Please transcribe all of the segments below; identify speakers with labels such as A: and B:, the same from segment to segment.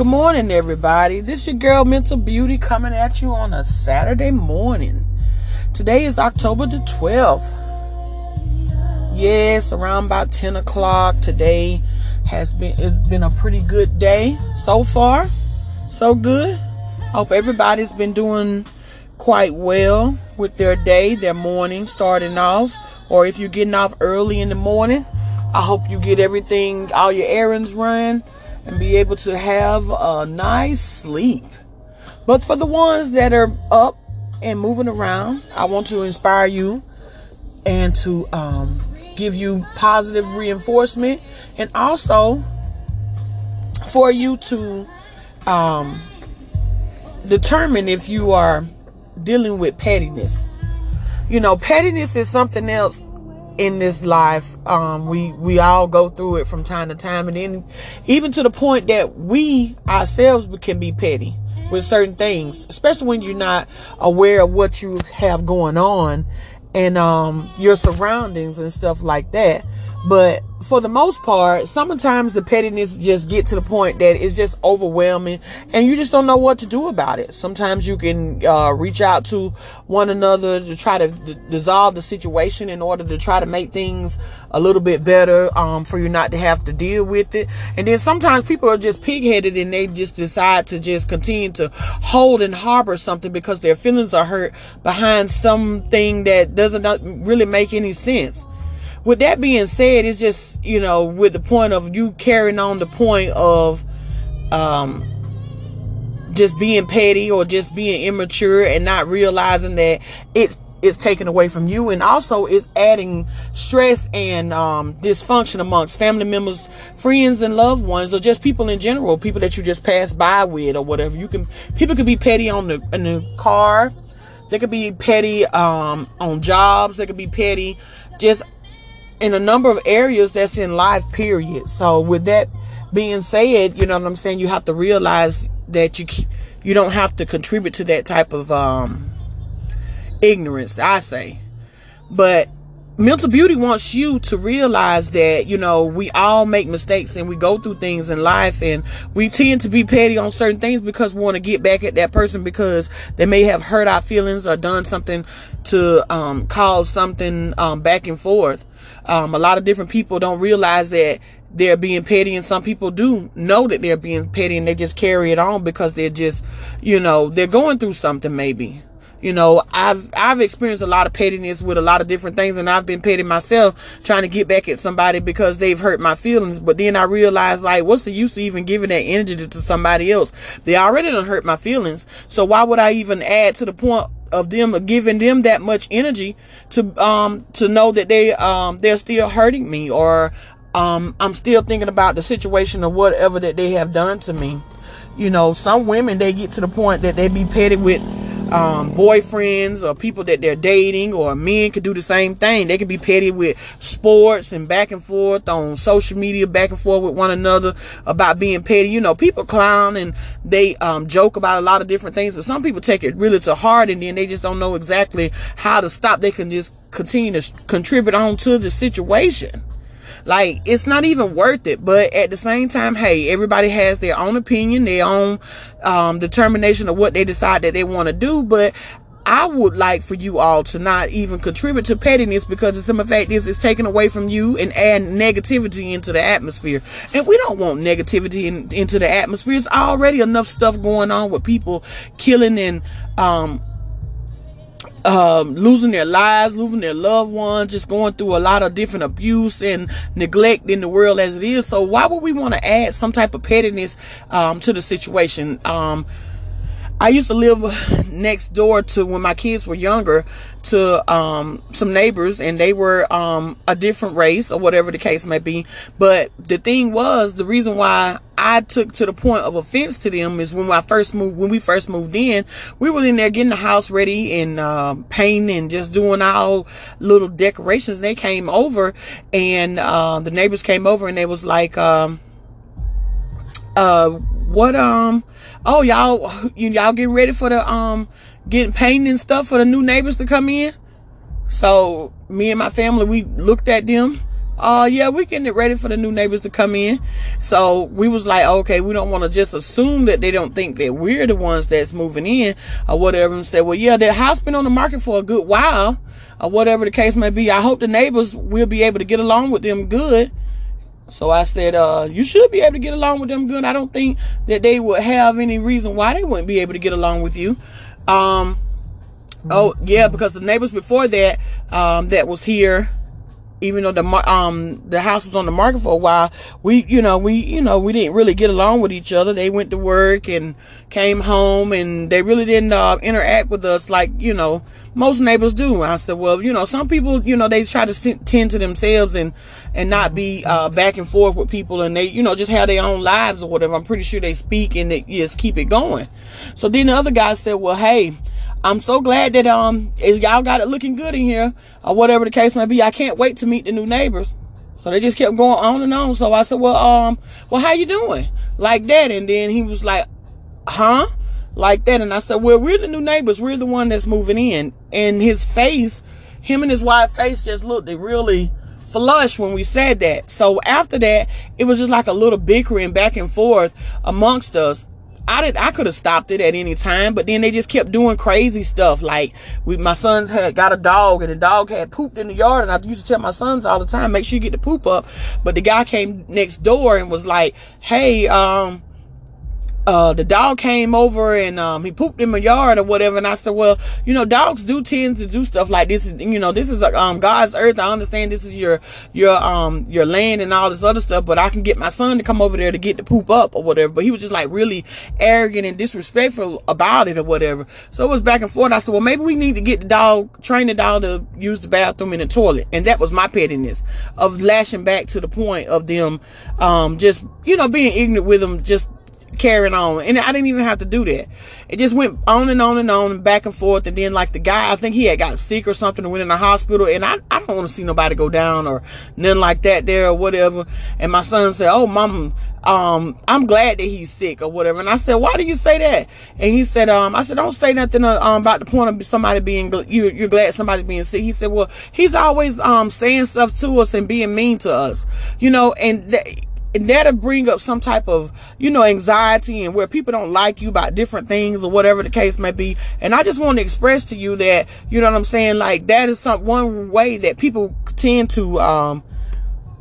A: Good morning, everybody. This is your girl Mental Beauty coming at you on a Saturday morning. Today is October the 12th. Yes, around about 10 o'clock. Today has been it's been a pretty good day so far. So good. Hope everybody's been doing quite well with their day, their morning starting off. Or if you're getting off early in the morning, I hope you get everything, all your errands run and be able to have a nice sleep. But for the ones that are up and moving around, I want to inspire you and to um, give you positive reinforcement and also for you to um, determine if you are dealing with pettiness. You know, pettiness is something else in this life. Um, we we all go through it from time to time, and then even to the point that we ourselves can be petty with certain things, especially when you're not aware of what you have going on and um, your surroundings and stuff like that. But for the most part, sometimes the pettiness just get to the point that it's just overwhelming and you just don't know what to do about it. Sometimes you can uh, reach out to one another to try to d- dissolve the situation in order to try to make things a little bit better um, for you not to have to deal with it. And then sometimes people are just pigheaded and they just decide to just continue to hold and harbor something because their feelings are hurt behind something that doesn't really make any sense with that being said, it's just, you know, with the point of you carrying on the point of um just being petty or just being immature and not realizing that it's it's taken away from you. And also it's adding stress and um, dysfunction amongst family members friends and loved ones or just people in general people that you just pass by with or whatever. You can people could be petty on the in the car. They could be petty um, on jobs. They could be petty just in a number of areas that's in life, period. So with that being said, you know what I'm saying? You have to realize that you you don't have to contribute to that type of um, ignorance, I say. But mental beauty wants you to realize that you know we all make mistakes and we go through things in life and we tend to be petty on certain things because we want to get back at that person because they may have hurt our feelings or done something to um, cause something um, back and forth um, a lot of different people don't realize that they're being petty and some people do know that they're being petty and they just carry it on because they're just, you know, they're going through something maybe. You know, I've I've experienced a lot of pettiness with a lot of different things, and I've been petty myself, trying to get back at somebody because they've hurt my feelings. But then I realized, like, what's the use of even giving that energy to, to somebody else? They already don't hurt my feelings, so why would I even add to the point of them giving them that much energy to um to know that they um they're still hurting me or um I'm still thinking about the situation or whatever that they have done to me. You know, some women they get to the point that they be petty with um, boyfriends or people that they're dating, or men could do the same thing. They could be petty with sports and back and forth on social media, back and forth with one another about being petty. You know, people clown and they um, joke about a lot of different things, but some people take it really to heart and then they just don't know exactly how to stop. They can just continue to contribute on to the situation. Like it's not even worth it. But at the same time, hey, everybody has their own opinion, their own um, determination of what they decide that they want to do. But I would like for you all to not even contribute to pettiness because the simple fact is it's taken away from you and add negativity into the atmosphere. And we don't want negativity in, into the atmosphere. There's already enough stuff going on with people killing and um, um, losing their lives, losing their loved ones, just going through a lot of different abuse and neglect in the world as it is. So why would we want to add some type of pettiness um, to the situation? Um, I used to live next door to when my kids were younger to um, some neighbors and they were um, a different race or whatever the case may be. But the thing was, the reason why I took to the point of offense to them is when I first moved, when we first moved in, we were in there getting the house ready and uh, painting and just doing our little decorations. And they came over and uh, the neighbors came over and they was like, um, uh, what um oh y'all y'all getting ready for the um getting painting and stuff for the new neighbors to come in so me and my family we looked at them uh, yeah, we're getting it ready for the new neighbors to come in. So we was like, okay, we don't want to just assume that they don't think that we're the ones that's moving in or whatever. And said, well, yeah, their house been on the market for a good while or whatever the case may be. I hope the neighbors will be able to get along with them good. So I said, uh, you should be able to get along with them good. I don't think that they would have any reason why they wouldn't be able to get along with you. Um, oh yeah, because the neighbors before that, um, that was here even though the um the house was on the market for a while, we you know we you know we didn't really get along with each other. They went to work and came home, and they really didn't uh, interact with us like you know most neighbors do. I said, well, you know, some people you know they try to tend to themselves and and not be uh, back and forth with people, and they you know just have their own lives or whatever. I'm pretty sure they speak and they just keep it going. So then the other guy said, well, hey. I'm so glad that um is y'all got it looking good in here or whatever the case may be. I can't wait to meet the new neighbors. So they just kept going on and on. So I said, well, um, well, how you doing? Like that. And then he was like, huh? Like that. And I said, well, we're the new neighbors. We're the one that's moving in. And his face, him and his white face just looked they really flush when we said that. So after that, it was just like a little bickering back and forth amongst us. I did I could have stopped it at any time, but then they just kept doing crazy stuff. Like we my sons had got a dog and the dog had pooped in the yard and I used to tell my sons all the time, make sure you get the poop up. But the guy came next door and was like, Hey, um, uh, the dog came over and um, he pooped in my yard or whatever. And I said, well, you know, dogs do tend to do stuff like this. You know, this is um, God's earth. I understand this is your your um your land and all this other stuff, but I can get my son to come over there to get the poop up or whatever. But he was just like really arrogant and disrespectful about it or whatever. So it was back and forth. I said, well, maybe we need to get the dog, train the dog to use the bathroom in the toilet. And that was my pettiness of lashing back to the point of them um just you know being ignorant with them just carrying on. And I didn't even have to do that. It just went on and on and on and back and forth. And then like the guy, I think he had got sick or something and went in the hospital. And I, I don't want to see nobody go down or nothing like that there or whatever. And my son said, Oh, mom, um, I'm glad that he's sick or whatever. And I said, why do you say that? And he said, um, I said, don't say nothing uh, um, about the point of somebody being, you, you're glad somebody being sick. He said, well, he's always, um, saying stuff to us and being mean to us, you know, and that, and that'll bring up some type of, you know, anxiety and where people don't like you about different things or whatever the case may be. And I just want to express to you that, you know what I'm saying? Like that is some one way that people tend to, um,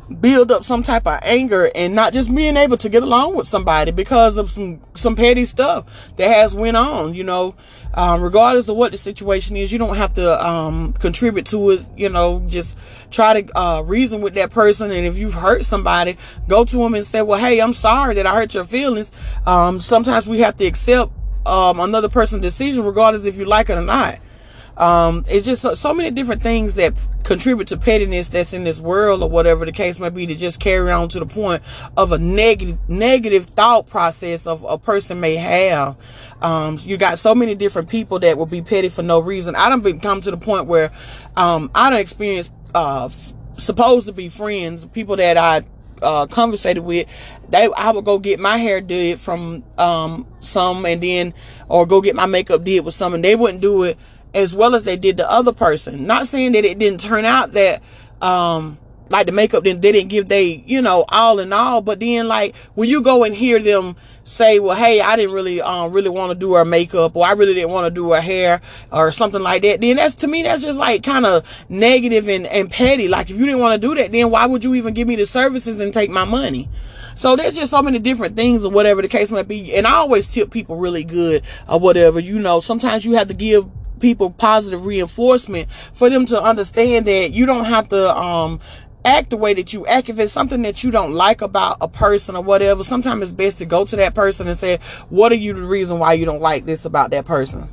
A: build up some type of anger and not just being able to get along with somebody because of some some petty stuff that has went on you know. Um, regardless of what the situation is you don't have to um, contribute to it you know. Just try to uh, reason with that person. And if you've hurt somebody go to them and say well hey i'm sorry that i hurt your feelings. Um, sometimes we have to accept um, another person's decision regardless if you like it or not um, it's just so, so, many different things that contribute to pettiness that's in this world or whatever the case may be to just carry on to the point of a negative negative thought process of a person may have. Um, you got so many different people that will be petty for no reason. I don't come to the point where um, I don't experience uh, supposed to be friends, people that I uh, conversated with, they I would go get my hair did from um, some, and then or go get my makeup did with some, and they wouldn't do it as well as they did the other person. Not saying that it didn't turn out that, um, like the makeup didn't, they didn't give they, you know, all in all, but then like when you go and hear them say, well, hey, I didn't really, um, really want to do her makeup or I really didn't want to do her hair or something like that, then that's, to me, that's just like kind of negative and, and petty. Like if you didn't want to do that, then why would you even give me the services and take my money? So there's just so many different things or whatever the case might be. And I always tip people really good or whatever, you know, sometimes you have to give people positive reinforcement for them to understand that you don't have to um act the way that you act. If it's something that you don't like about a person or whatever, sometimes it's best to go to that person and say, what are you the reason why you don't like this about that person?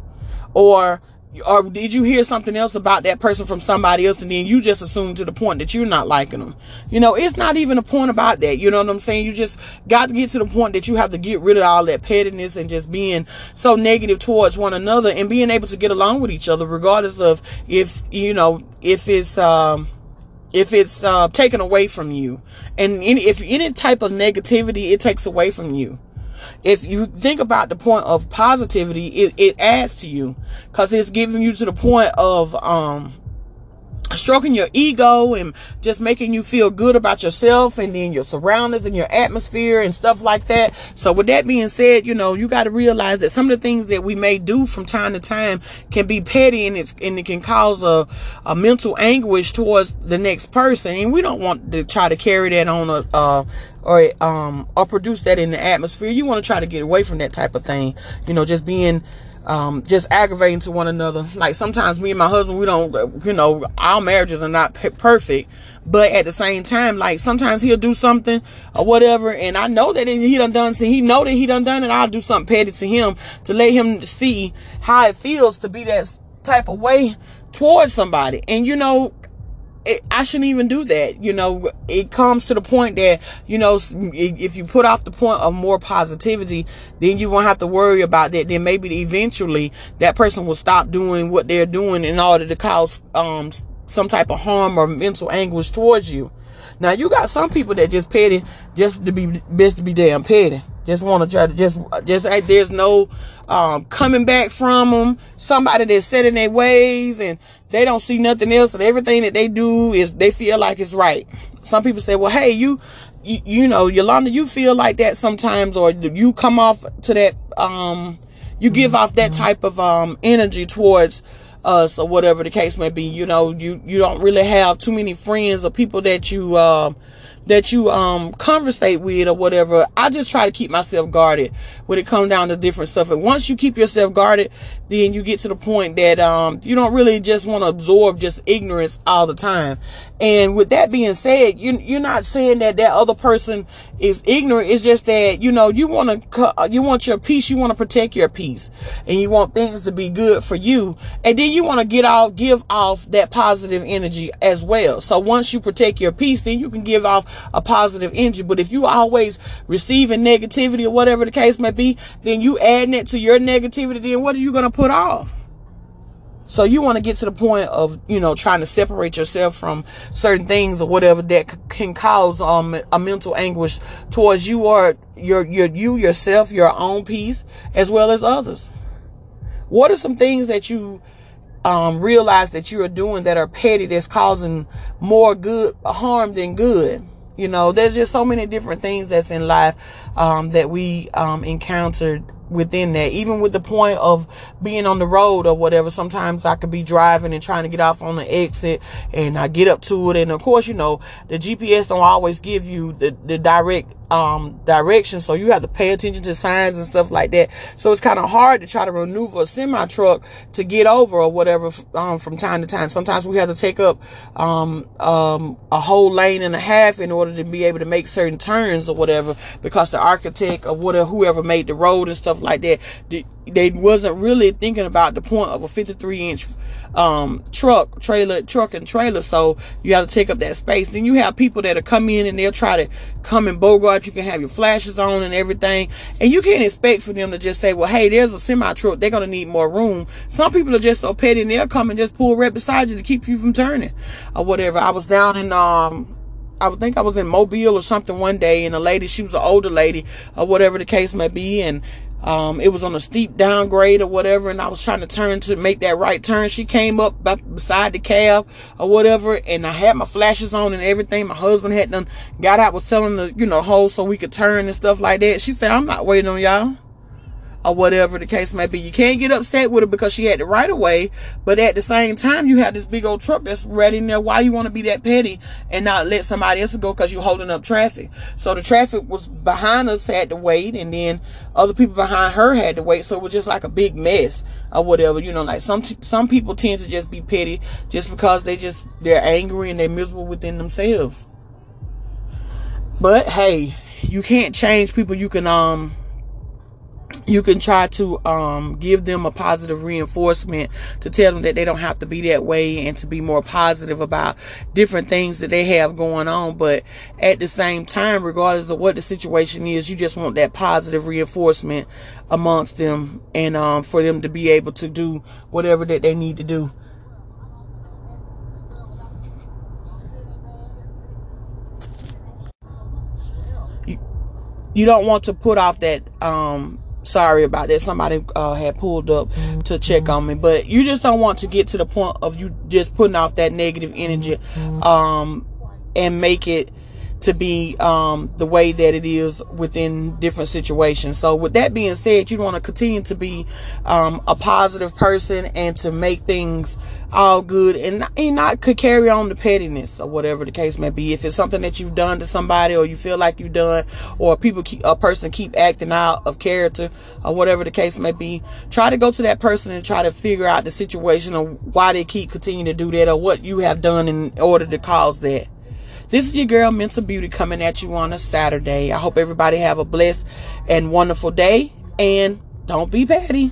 A: Or or did you hear something else about that person from somebody else and then you just assume to the point that you're not liking them? You know it's not even a point about that you know what i'm saying? You just got to get to the point that you have to get rid of all that pettiness and just being so negative towards one another and being able to get along with each other regardless of if you know if it's um if it's uh, taken away from you. And any, if any type of negativity it takes away from you if you think about the point of positivity, it, it adds to you because it's giving you to the point of um stroking your ego and just making you feel good about yourself and then your surroundings and your atmosphere and stuff like that. So with that being said, you know, you got to realize that some of the things that we may do from time to time can be petty and it's, and it can cause a, a mental anguish towards the next person. And we don't want to try to carry that on a, uh, or, um, or produce that in the atmosphere. You want to try to get away from that type of thing. You know, just being, um, just aggravating to one another. Like sometimes me and my husband, we don't, you know, our marriages are not perfect, but at the same time, like sometimes he'll do something or whatever, and I know that he done done, so he know that he done done it. I'll do something petty to him to let him see how it feels to be that type of way towards somebody. And you know, it, I shouldn't even do that. You know, it comes to the point that, you know, if you put off the point of more positivity, then you won't have to worry about that. Then maybe eventually that person will stop doing what they're doing in order to cause, um, some type of harm or mental anguish towards you. Now you got some people that just petty just to be best to be damn petty. Just want to try to just just like there's no um, coming back from them. Somebody that's set in their ways and they don't see nothing else, and everything that they do is they feel like it's right. Some people say, "Well, hey, you." You, you know, Yolanda, you feel like that sometimes, or you come off to that, um, you give off that type of, um, energy towards, us or whatever the case may be. You know, you, you don't really have too many friends or people that you, um, uh, that you um conversate with or whatever, I just try to keep myself guarded when it comes down to different stuff. And once you keep yourself guarded, then you get to the point that um you don't really just want to absorb just ignorance all the time. And with that being said, you you're not saying that that other person is ignorant. It's just that you know you want to you want your peace, you want to protect your peace, and you want things to be good for you. And then you want to get off, give off that positive energy as well. So once you protect your peace, then you can give off a positive energy. But if you always receiving negativity or whatever the case may be, then you adding it to your negativity, then what are you going to put off? So you want to get to the point of, you know, trying to separate yourself from certain things or whatever that can cause um a mental anguish towards you or your your you yourself, your own peace, as well as others. What are some things that you um, realize that you are doing that are petty that's causing more good harm than good? You know, there's just so many different things that's in life um, that we um, encountered within that. Even with the point of being on the road or whatever, sometimes I could be driving and trying to get off on the exit and I get up to it. And of course, you know, the GPS don't always give you the, the direct um, direction. So you have to pay attention to signs and stuff like that. So it's kind of hard to try to maneuver a semi truck to get over or whatever um, from time to time. Sometimes we have to take up um, um, a whole lane and a half in order to be able to make certain turns or whatever because the architect or whatever whoever made the road and stuff like that they wasn't really thinking about the point of a 53 inch um, truck trailer truck and trailer. So you have to take up that space. Then you have people that are come in and they'll try to come and bogart you can have your flashes on and everything. And you can't expect for them to just say well hey there's a semi truck they're gonna need more room. Some people are just so petty and they'll come and just pull right beside you to keep you from turning or whatever. I was down in um I think I was in Mobile or something one day, and a lady, she was an older lady, or whatever the case may be, and um, it was on a steep downgrade or whatever, and I was trying to turn to make that right turn. She came up beside the cab or whatever, and I had my flashes on and everything. My husband had done got out, was telling the you know hole so we could turn and stuff like that. She said, "I'm not waiting on y'all." Or whatever the case may be. You can't get upset with her because she had the right of way, but at the same time, you have this big old truck that's ready in there. Why you want to be that petty and not let somebody else go because you're holding up traffic? So the traffic was behind us had to wait, and then other people behind her had to wait. So it was just like a big mess or whatever. You know, like some some people tend to just be petty just because they just they're angry and they're miserable within themselves. But hey, you can't change people. You can um you can try to um, give them a positive reinforcement to tell them that they don't have to be that way and to be more positive about different things that they have going on. But at the same time, regardless of what the situation is, you just want that positive reinforcement amongst them and um, for them to be able to do whatever that they need to do. You, don't want to put off that um, sorry about that. Somebody uh, had pulled up to check on me, but you just don't want to get to the point of you just putting off that negative energy, um, and make it to be um, the way that it is within different situations. So, with that being said, you want to continue to be um, a positive person and to make things all good and, and not could carry on the pettiness or whatever the case may be. If it's something that you've done to somebody or you feel like you've done, or people keep a person keep acting out of character or whatever the case may be, try to go to that person and try to figure out the situation or why they keep continuing to do that or what you have done in order to cause that. This is your girl Mental Beauty coming at you on a Saturday. I hope everybody have a blessed and wonderful day and don't be petty.